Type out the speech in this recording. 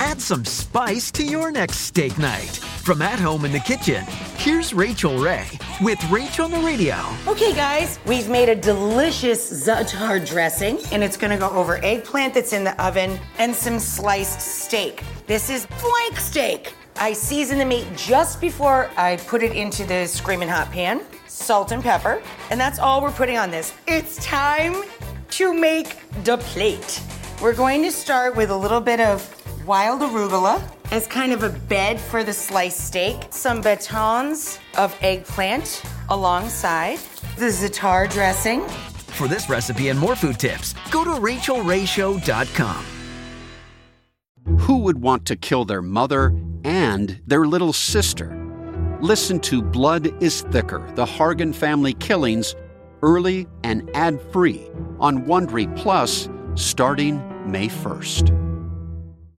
Add some spice to your next steak night. From at home in the kitchen, here's Rachael Ray with Rachael on the Radio. Okay, guys, we've made a delicious za'atar dressing, and it's gonna go over eggplant that's in the oven and some sliced steak. This is flank steak. I season the meat just before I put it into the screaming hot pan, salt and pepper, and that's all we're putting on this. It's time to make the plate. We're going to start with a little bit of wild arugula as kind of a bed for the sliced steak, some batons of eggplant alongside the za'atar dressing. For this recipe and more food tips, go to rachaelrayshow.com. Who would want to kill their mother and their little sister? Listen to Blood is Thicker The Hargan Family Killings early and ad free on Wondery Plus starting May 1st.